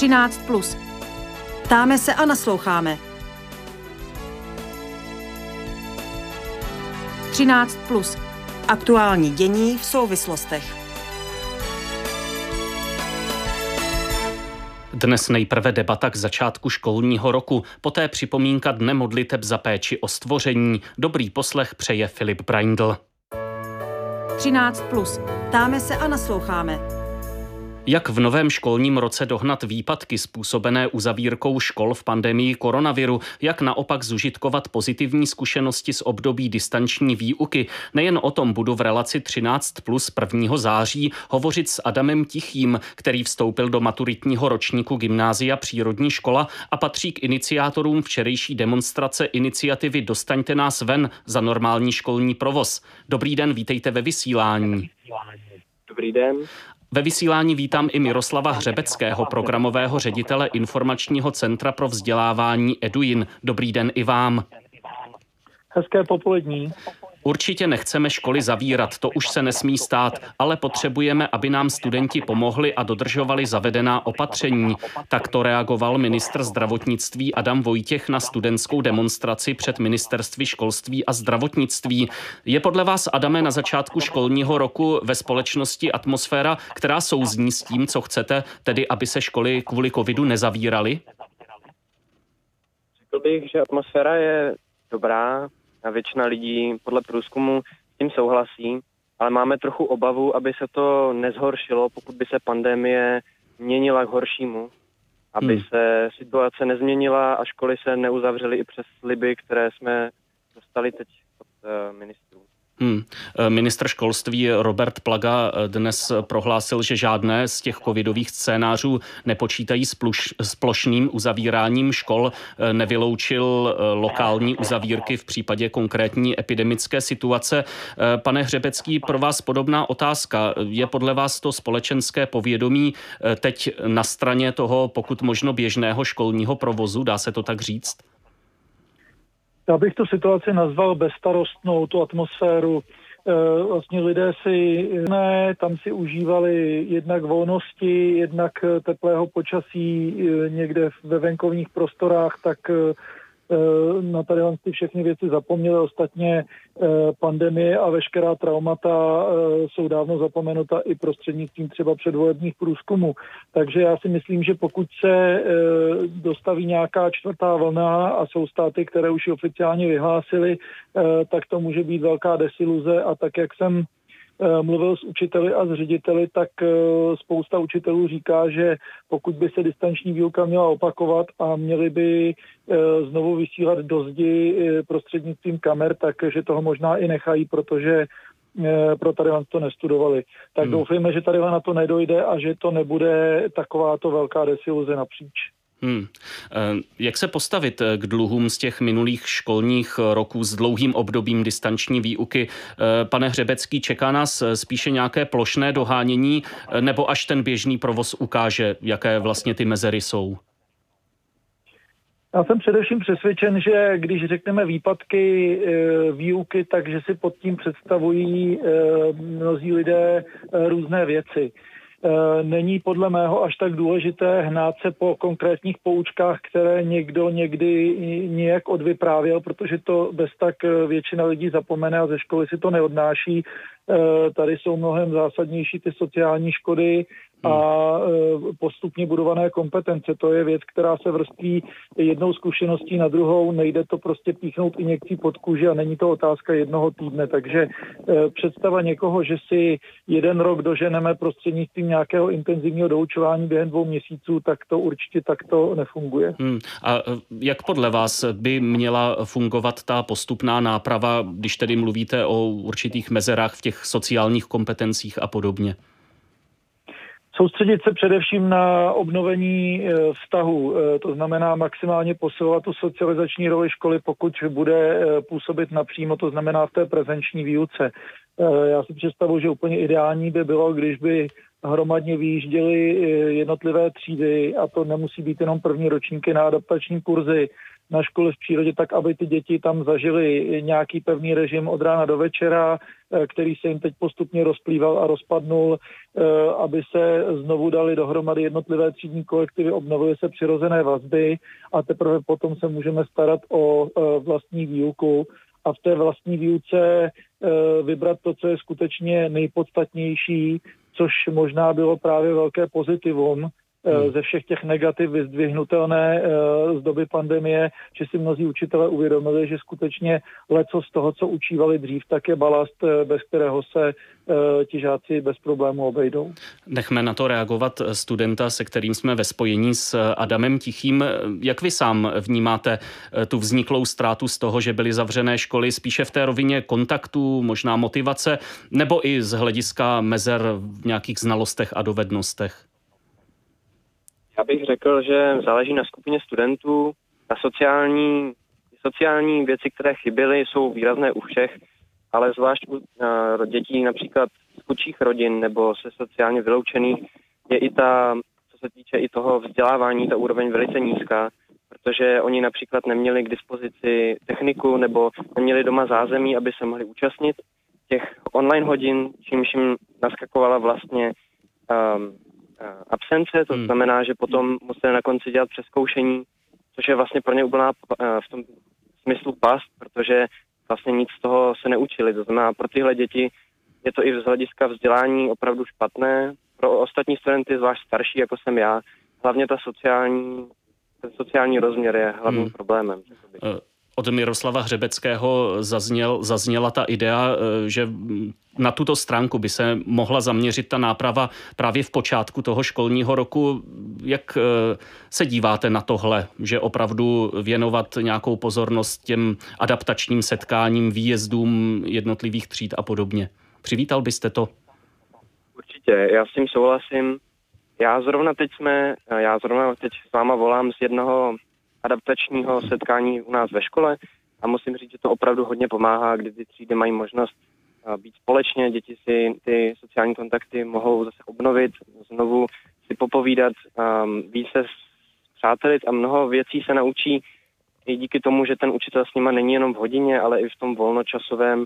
13 plus. Ptáme se a nasloucháme. 13 plus. Aktuální dění v souvislostech. Dnes nejprve debata k začátku školního roku, poté připomínka Dne modliteb za péči o stvoření. Dobrý poslech přeje Filip Braindl. 13 plus. Ptáme se a nasloucháme. Jak v novém školním roce dohnat výpadky způsobené uzavírkou škol v pandemii koronaviru, jak naopak zužitkovat pozitivní zkušenosti z období distanční výuky. Nejen o tom budu v relaci 13 plus 1. září hovořit s Adamem Tichým, který vstoupil do maturitního ročníku Gymnázia Přírodní škola a patří k iniciátorům včerejší demonstrace iniciativy Dostaňte nás ven za normální školní provoz. Dobrý den, vítejte ve vysílání. Dobrý den. Ve vysílání vítám i Miroslava Hřebeckého, programového ředitele Informačního centra pro vzdělávání Eduin. Dobrý den i vám. Hezké popolední. Určitě nechceme školy zavírat, to už se nesmí stát, ale potřebujeme, aby nám studenti pomohli a dodržovali zavedená opatření. Tak to reagoval ministr zdravotnictví Adam Vojtěch na studentskou demonstraci před ministerství školství a zdravotnictví. Je podle vás, Adame, na začátku školního roku ve společnosti atmosféra, která souzní s tím, co chcete, tedy aby se školy kvůli covidu nezavíraly? Řekl bych, že atmosféra je dobrá, a většina lidí podle průzkumu s tím souhlasí, ale máme trochu obavu, aby se to nezhoršilo, pokud by se pandemie měnila k horšímu, aby hmm. se situace nezměnila a školy se neuzavřely i přes sliby, které jsme dostali teď od uh, ministrů. Hmm. Ministr školství Robert Plaga eh, dnes prohlásil, že žádné z těch covidových scénářů nepočítají s, pluš, s plošným uzavíráním škol, eh, nevyloučil lokální uzavírky v případě konkrétní epidemické situace. Pane Hřebecký, pro vás podobná otázka. Je podle vás to společenské povědomí teď na straně toho pokud možno běžného školního provozu, dá se to tak říct? Já bych tu situaci nazval bezstarostnou, tu atmosféru. E, vlastně lidé si ne, tam si užívali jednak volnosti, jednak teplého počasí e, někde ve venkovních prostorách, tak Eh, na tady ty všechny věci zapomněli. Ostatně eh, pandemie a veškerá traumata eh, jsou dávno zapomenuta i prostřednictvím třeba předvolebních průzkumů. Takže já si myslím, že pokud se dostaví nějaká čtvrtá vlna a jsou státy, které už ji oficiálně vyhlásily, tak to může být velká desiluze a tak, jak jsem Eh, mluvil s učiteli a s řediteli, tak eh, spousta učitelů říká, že pokud by se distanční výuka měla opakovat a měli by eh, znovu vysílat do zdi prostřednictvím kamer, takže toho možná i nechají, protože pro tady to nestudovali. Tak hmm. doufejme, že tady na to nedojde a že to nebude takováto velká desiluze napříč. Hmm. Eh, jak se postavit eh, k dluhům z těch minulých školních roků s dlouhým obdobím distanční výuky? Eh, pane Hřebecký, čeká nás spíše nějaké plošné dohánění, nebo až ten běžný provoz ukáže, jaké vlastně ty mezery jsou? Já jsem především přesvědčen, že když řekneme výpadky výuky, takže si pod tím představují mnozí lidé různé věci. Eh, není podle mého až tak důležité hnát se po konkrétních poučkách, které někdo někdy nějak odvyprávěl, protože to bez tak eh, většina lidí zapomene a ze školy si to neodnáší. Eh, tady jsou mnohem zásadnější ty sociální škody, a e, postupně budované kompetence. To je věc, která se vrství jednou zkušeností na druhou, nejde to prostě píchnout injekcí pod kůži a není to otázka jednoho týdne. Takže e, představa někoho, že si jeden rok doženeme prostřednictvím nějakého intenzivního doučování během dvou měsíců, tak to určitě takto nefunguje. Hmm. A e, jak podle vás by měla fungovat ta postupná náprava, když tedy mluvíte o určitých mezerách v těch sociálních kompetencích a podobně? Soustředit se především na obnovení e, vztahu, e, to znamená maximálně posilovat tu socializační roli školy, pokud bude e, působit napřímo, to znamená v té prezenční výuce. Já si představuji, že úplně ideální by bylo, když by hromadně vyjížděly jednotlivé třídy, a to nemusí být jenom první ročníky na adaptační kurzy, na škole v přírodě, tak aby ty děti tam zažili nějaký pevný režim od rána do večera, eh, který se jim teď postupně rozplýval a rozpadnul, eh, aby se znovu dali dohromady jednotlivé třídní kolektivy, obnovily se přirozené vazby a teprve potom se můžeme starat o vlastní výuku. A v té vlastní výuce vybrat to, co je skutečně nejpodstatnější, což možná bylo právě velké pozitivum Eh, hmm. ze všech těch negativ vyzdvihnutelné eh, z doby pandemie, že si mnozí učitelé uvědomili, že skutečně leco z toho, co učívali dřív, tak je balast, eh, bez kterého se ti žáci bez problému obejdou. Nechme na to reagovat studenta, se kterým jsme ve spojení s Adamem Tichým. Jak vy sám vnímáte tu vzniklou ztrátu z toho, že byly zavřené školy spíše v té rovině kontaktů, možná motivace, nebo i z hlediska mezer v nějakých znalostech a dovednostech? Já bych řekl, že záleží na skupině studentů. Na sociální, sociální věci, které chyběly, jsou výrazné u všech, ale zvlášť u dětí například z chudších rodin nebo se sociálně vyloučených je i ta, co se týče i toho vzdělávání, ta úroveň velice nízká, protože oni například neměli k dispozici techniku nebo neměli doma zázemí, aby se mohli účastnit těch online hodin, čímž jim naskakovala vlastně um, absence, to hmm. znamená, že potom museli na konci dělat přeskoušení, což je vlastně pro ně úplná eh, v tom smyslu past, protože vlastně nic z toho se neučili. To znamená, pro tyhle děti je to i z hlediska vzdělání opravdu špatné. Pro ostatní studenty, zvlášť starší, jako jsem já, hlavně ta sociální, ten sociální rozměr je hlavním hmm. problémem. Eh, od Miroslava Hřebeckého zazněl, zazněla ta idea, eh, že na tuto stránku by se mohla zaměřit ta náprava právě v počátku toho školního roku. Jak eh, se díváte na tohle, že opravdu věnovat nějakou pozornost těm adaptačním setkáním, výjezdům jednotlivých tříd a podobně? Přivítal byste to? Určitě, já s tím souhlasím. Já zrovna teď jsme, já zrovna teď s váma volám z jednoho adaptačního setkání u nás ve škole. A musím říct, že to opravdu hodně pomáhá, kdy ty třídy mají možnost být společně, děti si ty sociální kontakty mohou zase obnovit, znovu si popovídat, um, se přátelit a mnoho věcí se naučí i díky tomu, že ten učitel s nima není jenom v hodině, ale i v tom volnočasovém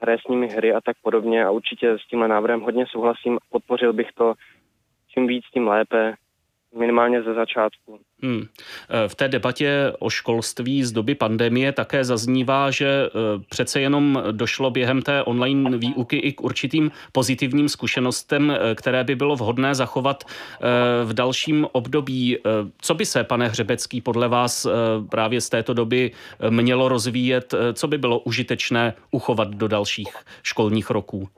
hraje s nimi hry a tak podobně. A určitě s tímhle návrhem hodně souhlasím, podpořil bych to, čím víc, tím lépe, minimálně ze začátku. Hmm. E, v té debatě o školství z doby pandemie také zaznívá, že e, přece jenom došlo během té online výuky i k určitým pozitivním zkušenostem, e, které by bylo vhodné zachovat v dalším období. Co by se, pane Hřebecký, podle vás právě z této doby mělo rozvíjet? Co by bylo užitečné uchovat do dalších školních roků?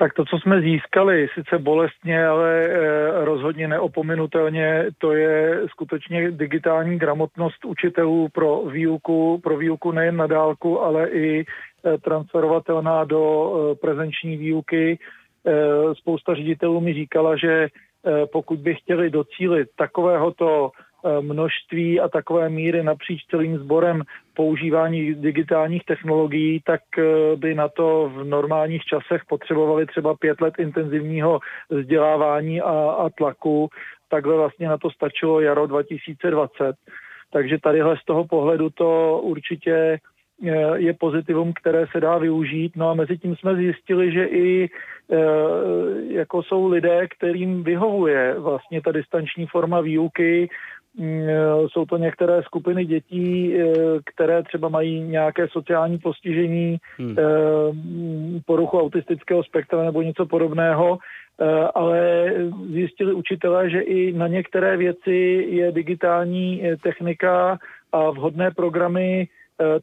Tak to, co jsme získali, sice bolestně, ale eh, rozhodně neopominutelně, to je skutečně digitální gramotnost učitelů pro výuku, pro výuku nejen na dálku, ale i eh, transferovatelná do eh, prezenční výuky. Spousta ředitelů mi říkala, že pokud by chtěli docílit takovéhoto množství a takové míry napříč celým sborem používání digitálních technologií, tak eh, by na to v normálních časech potřebovali třeba pět let intenzivního vzdělávání a, a tlaku. Takhle vlastně na to stačilo jaro 2020. Takže tadyhle z toho pohledu to určitě eh, je pozitivum, které se dá využít. No a mezi tím jsme zjistili, že i jako jsou lidé, kterým vyhovuje vlastně ta distanční forma výuky, jsou to některé skupiny dětí, eh, které třeba mají nějaké sociální postižení, hmm. Eh, poruchu autistického spektra nebo něco podobného, ale zjistili učitelé, že i na některé věci je digitální technika a vhodné programy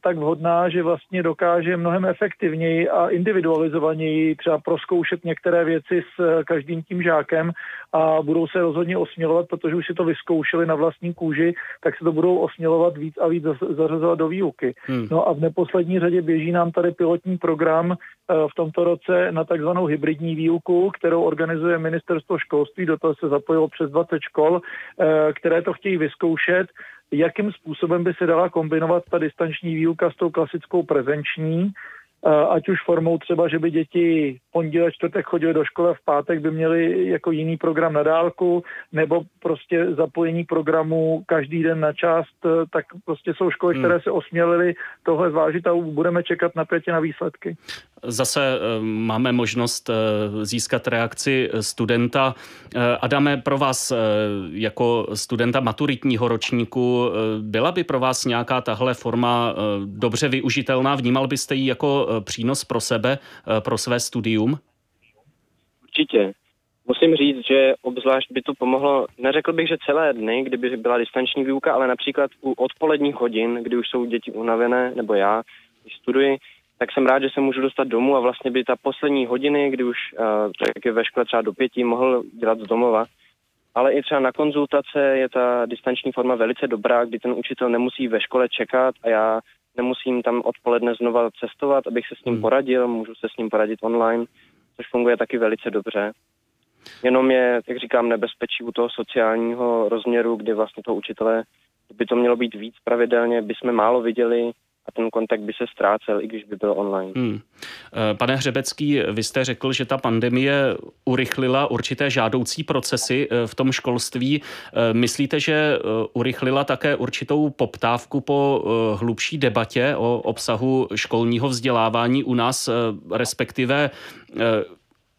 tak vhodná, že vlastně dokáže mnohem efektivněji a individualizovaněji třeba proskoušet některé věci s eh, každým tím žákem a budou se rozhodně osmělovat, protože už si to vyzkoušeli na vlastní kůži, tak se to budou osmělovat víc a víc zařazovat do výuky. Hmm. No a v neposlední řadě běží nám tady pilotní program eh, v tomto roce na takzvanou hybridní výuku, kterou organizuje ministerstvo školství, do toho se zapojilo přes 20 škol, které to chtějí vyzkoušet jakým způsobem by se dala kombinovat ta distanční výuka s tou klasickou prezenční, ať už formou třeba, že by děti pondělí, čtvrtek chodili do školy a v pátek by měli jako jiný program na dálku, nebo prostě zapojení programu každý den na část, eh, tak prostě jsou školy, hmm. které se osmělily tohle zvážit a budeme čekat napětě na výsledky. Zase eh, máme možnost získat reakci studenta. Adame, pro vás jako studenta maturitního ročníku, byla by pro vás nějaká tahle forma dobře využitelná? Vnímal byste ji jako přínos pro sebe, pro své studium? Určitě. Musím říct, že obzvlášť by to pomohlo, neřekl bych, že celé dny, kdyby byla distanční výuka, ale například u odpoledních hodin, kdy už jsou děti unavené, nebo já, když studuji, tak jsem rád, že se můžu dostat domů a vlastně by ta poslední hodiny, kdy už uh, tak je ve škole třeba do pěti, mohl dělat z domova. Ale i třeba na konzultace je ta distanční forma velice dobrá, kdy ten učitel nemusí ve škole čekat a já nemusím tam odpoledne znova cestovat, abych se s ním hmm. poradil, můžu se s ním poradit online, což funguje taky velice dobře. Jenom je, jak říkám, nebezpečí u toho sociálního rozměru, kdy vlastně toho učitele, kdyby to mělo být víc pravidelně, bychom málo viděli, a ten kontakt by se ztrácel, i když by byl online. Hmm. Eh, pane Hřebecký, vy jste řekl, že ta pandemie urychlila určité žádoucí procesy eh, v tom školství. Eh, myslíte, že urychlila také určitou poptávku po hlubší debatě o obsahu školního vzdělávání u nás, respektive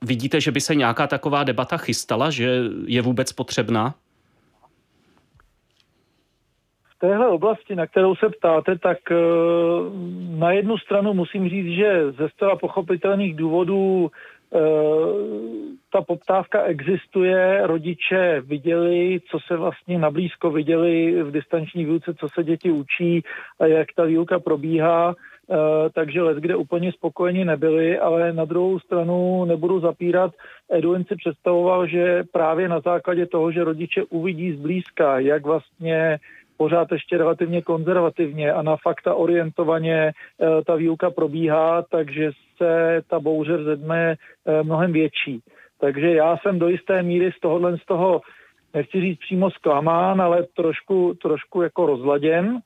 vidíte, že by se nějaká taková debata chystala, že je vůbec potřebná? Téhle oblasti, na kterou se ptáte, tak eh, na jednu stranu musím říct, že ze zcela pochopitelných důvodů eh, ta poptávka existuje, rodiče viděli, co se vlastně nablízko viděli v distanční výuce, co se děti učí a jak ta výuka probíhá, eh, takže let, kde úplně spokojeni nebyli, ale na druhou stranu nebudu zapírat, Eduin si představoval, že právě na základě toho, že rodiče uvidí zblízka, jak vlastně pořád ještě relativně konzervativně a na fakta orientovaně eh, ta výuka probíhá, takže se ta bouře vzedme eh, mnohem větší. Takže já jsem do jisté míry z tohohle z toho, nechci říct přímo zklamán, ale trošku, trošku jako rozladěn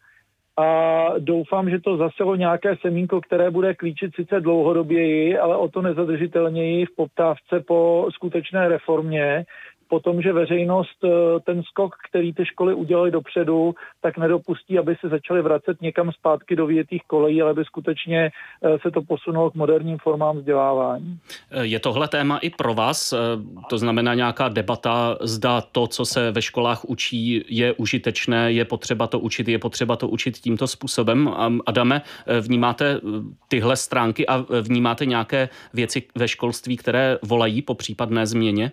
a doufám, že to zaselo nějaké semínko, které bude klíčit sice dlouhodoběji, ale o to nezadržitelněji v poptávce po skutečné reformě, po tom, že veřejnost eh, ten skok, který ty školy udělali dopředu, tak nedopustí, aby se začaly vracet někam zpátky do větých kolejí, ale aby skutečně eh, se to posunulo k moderním formám vzdělávání. Eh, je tohle téma i pro vás? To znamená nějaká debata, zda to, co se ve školách učí, je užitečné, je potřeba to učit, je potřeba to učit tímto způsobem. Adame, vnímáte tyhle stránky a vnímáte nějaké věci ve školství, které volají po případné změně?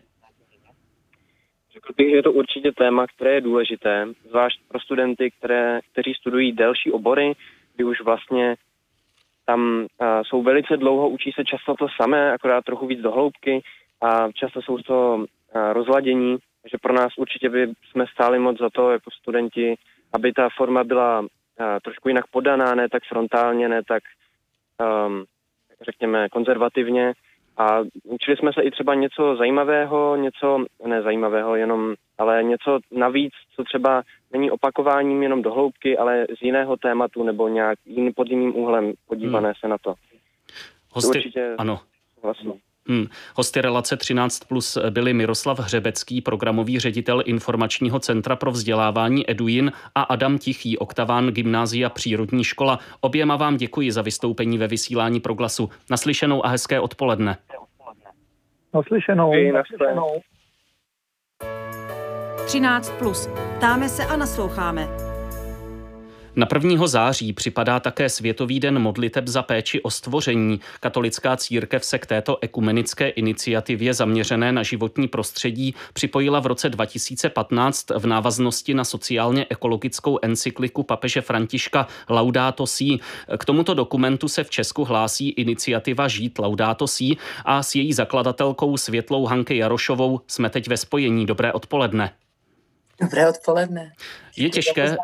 Řekl bych, že je to určitě téma, které je důležité, zvlášť pro studenty, které, kteří studují delší obory, kdy už vlastně tam uh, jsou velice dlouho, učí se často to samé, akorát trochu víc do hloubky a často jsou to uh, rozladění, že pro nás určitě by jsme stáli moc za to jako studenti, aby ta forma byla uh, trošku jinak podaná, ne tak frontálně, ne tak um, řekněme konzervativně, a učili jsme se i třeba něco zajímavého, něco nezajímavého jenom, ale něco navíc, co třeba není opakováním jenom do hloubky, ale z jiného tématu nebo nějak jiný, pod jiným úhlem podívané hmm. se na to. Hosty, určitě ano. Vlastně. Hmm. Hosty relace 13 plus byli Miroslav Hřebecký, programový ředitel informačního centra pro vzdělávání Eduin a Adam Tichý, oktaván Gymnázia Přírodní škola. Oběma vám děkuji za vystoupení ve vysílání proglasu. Naslyšenou a hezké odpoledne. Naslyšenou. Naslyšenou. 13 plus. Ptáme se a nasloucháme. Na 1. září připadá také Světový den modliteb za péči o stvoření. Katolická církev se k této ekumenické iniciativě zaměřené na životní prostředí připojila v roce 2015 v návaznosti na sociálně ekologickou encykliku papeže Františka Laudato Si. K tomuto dokumentu se v Česku hlásí iniciativa Žít Laudato Si a s její zakladatelkou Světlou Hanke Jarošovou jsme teď ve spojení. Dobré odpoledne. Dobré odpoledne. Je těžké,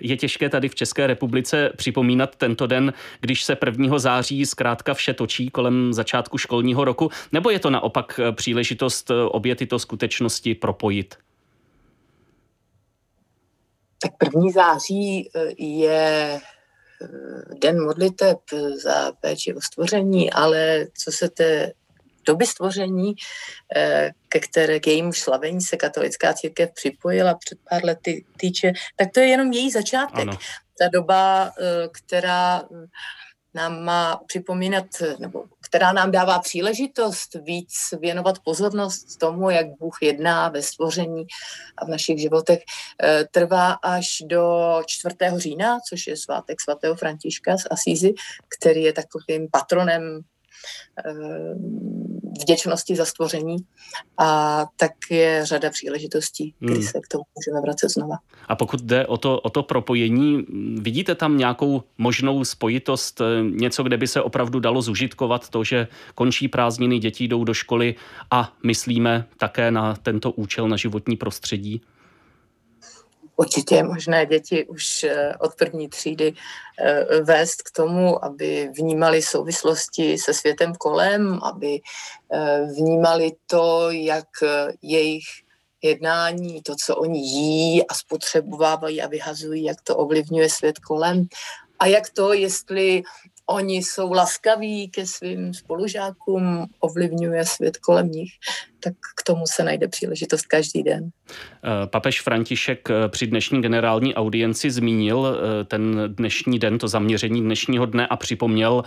je těžké tady v České republice připomínat tento den, když se 1. září zkrátka vše točí kolem začátku školního roku, nebo je to naopak příležitost obě tyto skutečnosti propojit? Tak 1. září eh, je eh, den modliteb za péči o stvoření, ale co se té doby stvoření, eh, ke které k jejímu slavení se katolická církev připojila před pár lety týče, tak to je jenom její začátek. Ano. Ta doba, eh, která nám má připomínat, nebo která nám dává příležitost víc věnovat pozornost tomu, jak Bůh jedná ve stvoření a v našich životech, eh, trvá až do 4. října, což je svátek svatého Františka z Asízy, který je takovým patronem vděčnosti za stvoření a tak je řada příležitostí, kdy hmm. se k tomu můžeme vracet znova. A pokud jde o to, o to propojení, vidíte tam nějakou možnou spojitost, eh, něco, kde by se opravdu dalo zužitkovat to, že končí prázdniny, děti jdou do školy a myslíme také na tento účel na životní prostředí? Určitě je možné děti už eh, od první třídy eh, vést k tomu, aby vnímali souvislosti se světem kolem, aby eh, vnímali to, jak jejich jednání, to, co oni jí a spotřebovávají a vyhazují, jak to ovlivňuje svět kolem. A jak to, jestli oni jsou laskaví ke svým spolužákům, ovlivňuje svět kolem nich, tak k tomu se najde příležitost každý den. Eh, papež František eh, při dnešní generální audienci zmínil eh, ten dnešní den, to zaměření dnešního dne a připomněl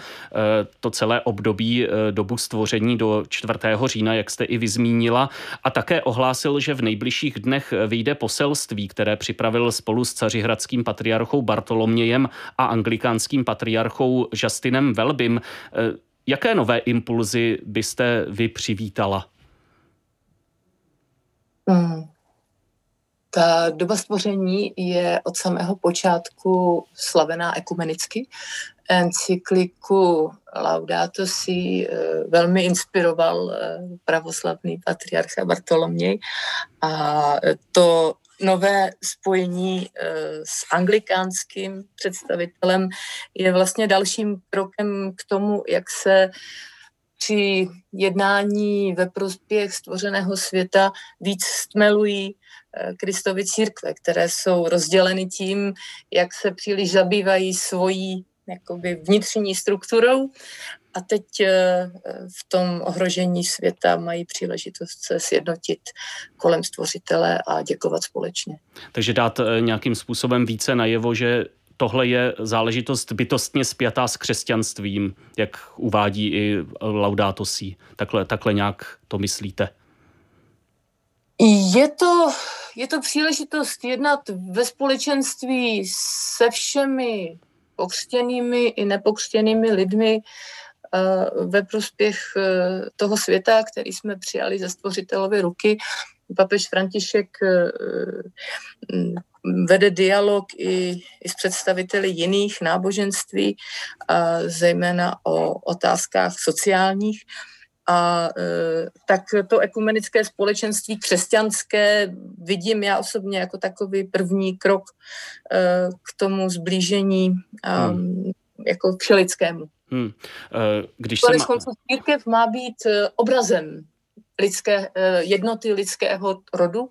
to celé období dobu stvoření do 4. října, jak jste i vyzmínila, a také ohlásil, že v nejbližších dnech vyjde poselství, které připravil spolu s cařihradským patriarchou Bartolomějem a anglikánským patriarchou Justinem Velbym. Jaké nové impulzy byste vy přivítala? Hmm. Ta doba stvoření je od samého počátku slavená ekumenicky. Encykliku Laudato si eh, velmi inspiroval eh, pravoslavný patriarcha Bartoloměj a to nové spojení eh, s anglikánským představitelem je vlastně dalším krokem k tomu, jak se při jednání ve prospěch stvořeného světa víc stmelují eh, Kristovy církve, které jsou rozděleny tím, jak se příliš zabývají svojí jakoby vnitřní strukturou a teď eh, v tom ohrožení světa mají příležitost se sjednotit kolem stvořitele a děkovat společně. Takže dát eh, nějakým způsobem více najevo, že tohle je záležitost bytostně spjatá s křesťanstvím, jak uvádí i Laudato Si. Takhle, takhle nějak to myslíte? Je to, je to příležitost jednat ve společenství se všemi pokřtěnými i nepokřtěnými lidmi uh, ve prospěch uh, toho světa, který jsme přijali ze stvořitelovy ruky. Papež František uh, vede dialog i, i s představiteli jiných náboženství, a zejména o otázkách sociálních. A e, tak to ekumenické společenství křesťanské vidím já osobně jako takový první krok e, k tomu zblížení hmm. jako všelidskému. Hmm. E, když se má... církev má být obrazem lidské, jednoty lidského rodu,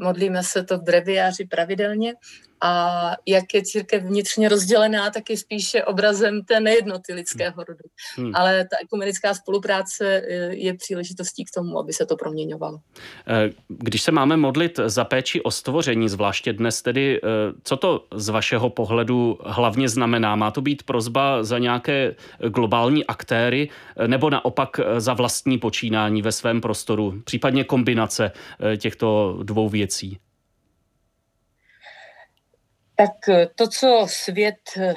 modlíme se to v breviáři pravidelně a jak je církev vnitřně rozdělená, tak je spíše obrazem té nejednoty lidského rodu. Hmm. Ale ta ekumenická spolupráce eh, je příležitostí k tomu, aby se to proměňovalo. Eh, když se máme modlit za péči o stvoření, zvláště dnes tedy, eh, co to z vašeho pohledu hlavně znamená? Má to být prozba za nějaké globální aktéry nebo naopak za vlastní počínání ve svém prostoru, případně kombinace těchto dvou věcí? Tak eh, to, co svět eh,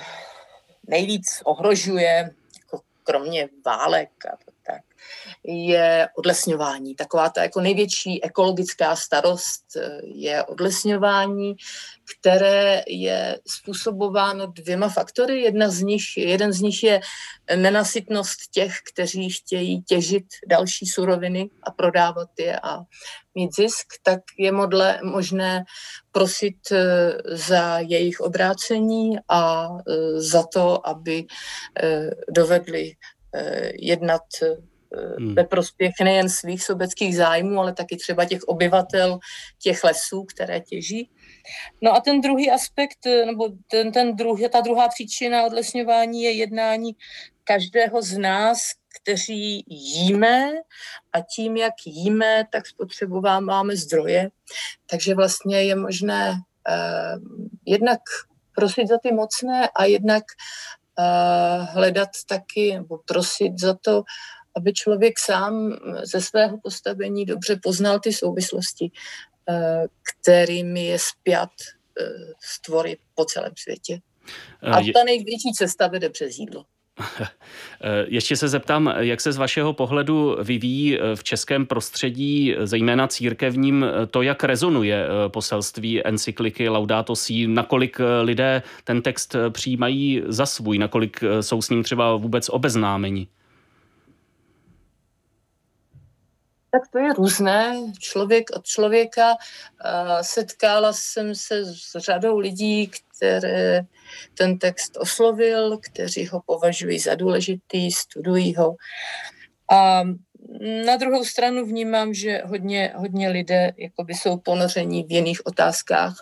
nejvíc ohrožuje, jako kromě válek a tak, je odlesňování. Taková ta jako největší ekologická starost eh, je odlesňování, které je způsobováno dvěma faktory. Jedna z nich, jeden z nich je nenasytnost těch, kteří chtějí těžit další suroviny a prodávat je a mít zisk, tak je modle, možné prosit eh, za jejich obrácení a eh, za to, aby dovedli jednat hmm. ve prospěch nejen svých sobeckých zájmů, ale taky třeba těch obyvatel těch lesů, které těží. No a ten druhý aspekt, nebo ten, ten druhý, ta druhá příčina odlesňování je jednání každého z nás, kteří jíme a tím, jak jíme, tak spotřebováváme zdroje. Takže vlastně je možné eh, jednak prosit za ty mocné a jednak eh, hledat taky, nebo prosit za to, aby člověk sám ze svého postavení dobře poznal ty souvislosti, eh, kterými je spjat eh, stvory po celém světě. A ta největší cesta vede přes jídlo. Ještě se zeptám, jak se z vašeho pohledu vyvíjí v českém prostředí, zejména církevním, to, jak rezonuje poselství encykliky Laudato Si, nakolik lidé ten text přijímají za svůj, nakolik jsou s ním třeba vůbec obeznámeni? Tak to je různé, člověk od člověka. Setkala jsem se s řadou lidí, které ten text oslovil, kteří ho považují za důležitý, studují ho. A na druhou stranu vnímám, že hodně, hodně lidé jakoby jsou ponoření v jiných otázkách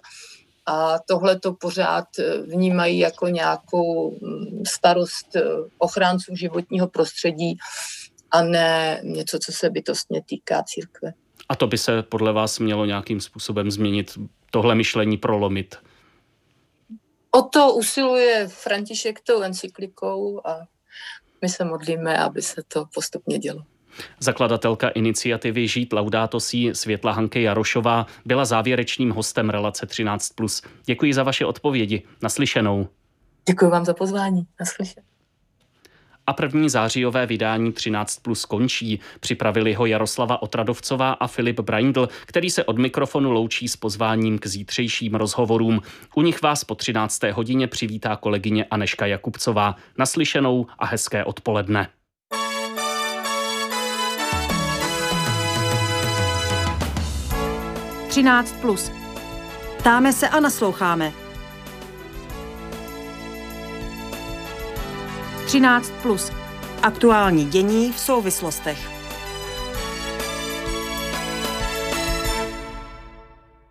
a tohle to pořád vnímají jako nějakou mm, starost ochránců životního prostředí a ne něco, co se bytostně týká církve. A to by se podle vás mělo nějakým způsobem změnit, tohle myšlení prolomit? O to usiluje František tou encyklikou a my se modlíme, aby se to postupně dělo. Zakladatelka iniciativy Žít Laudato Si Světla Hanke Jarošová byla závěrečným hostem relace 13+. Děkuji za vaše odpovědi. Naslyšenou. Děkuji vám za pozvání. Naslyšenou a první zářijové vydání 13 plus končí. Připravili ho Jaroslava Otradovcová a Filip Braindl, který se od mikrofonu loučí s pozváním k zítřejším rozhovorům. U nich vás po 13. hodině přivítá kolegyně Aneška Jakubcová. Naslyšenou a hezké odpoledne. Třináct plus. Ptáme se a nasloucháme. 13. Plus. Aktuální dění v souvislostech.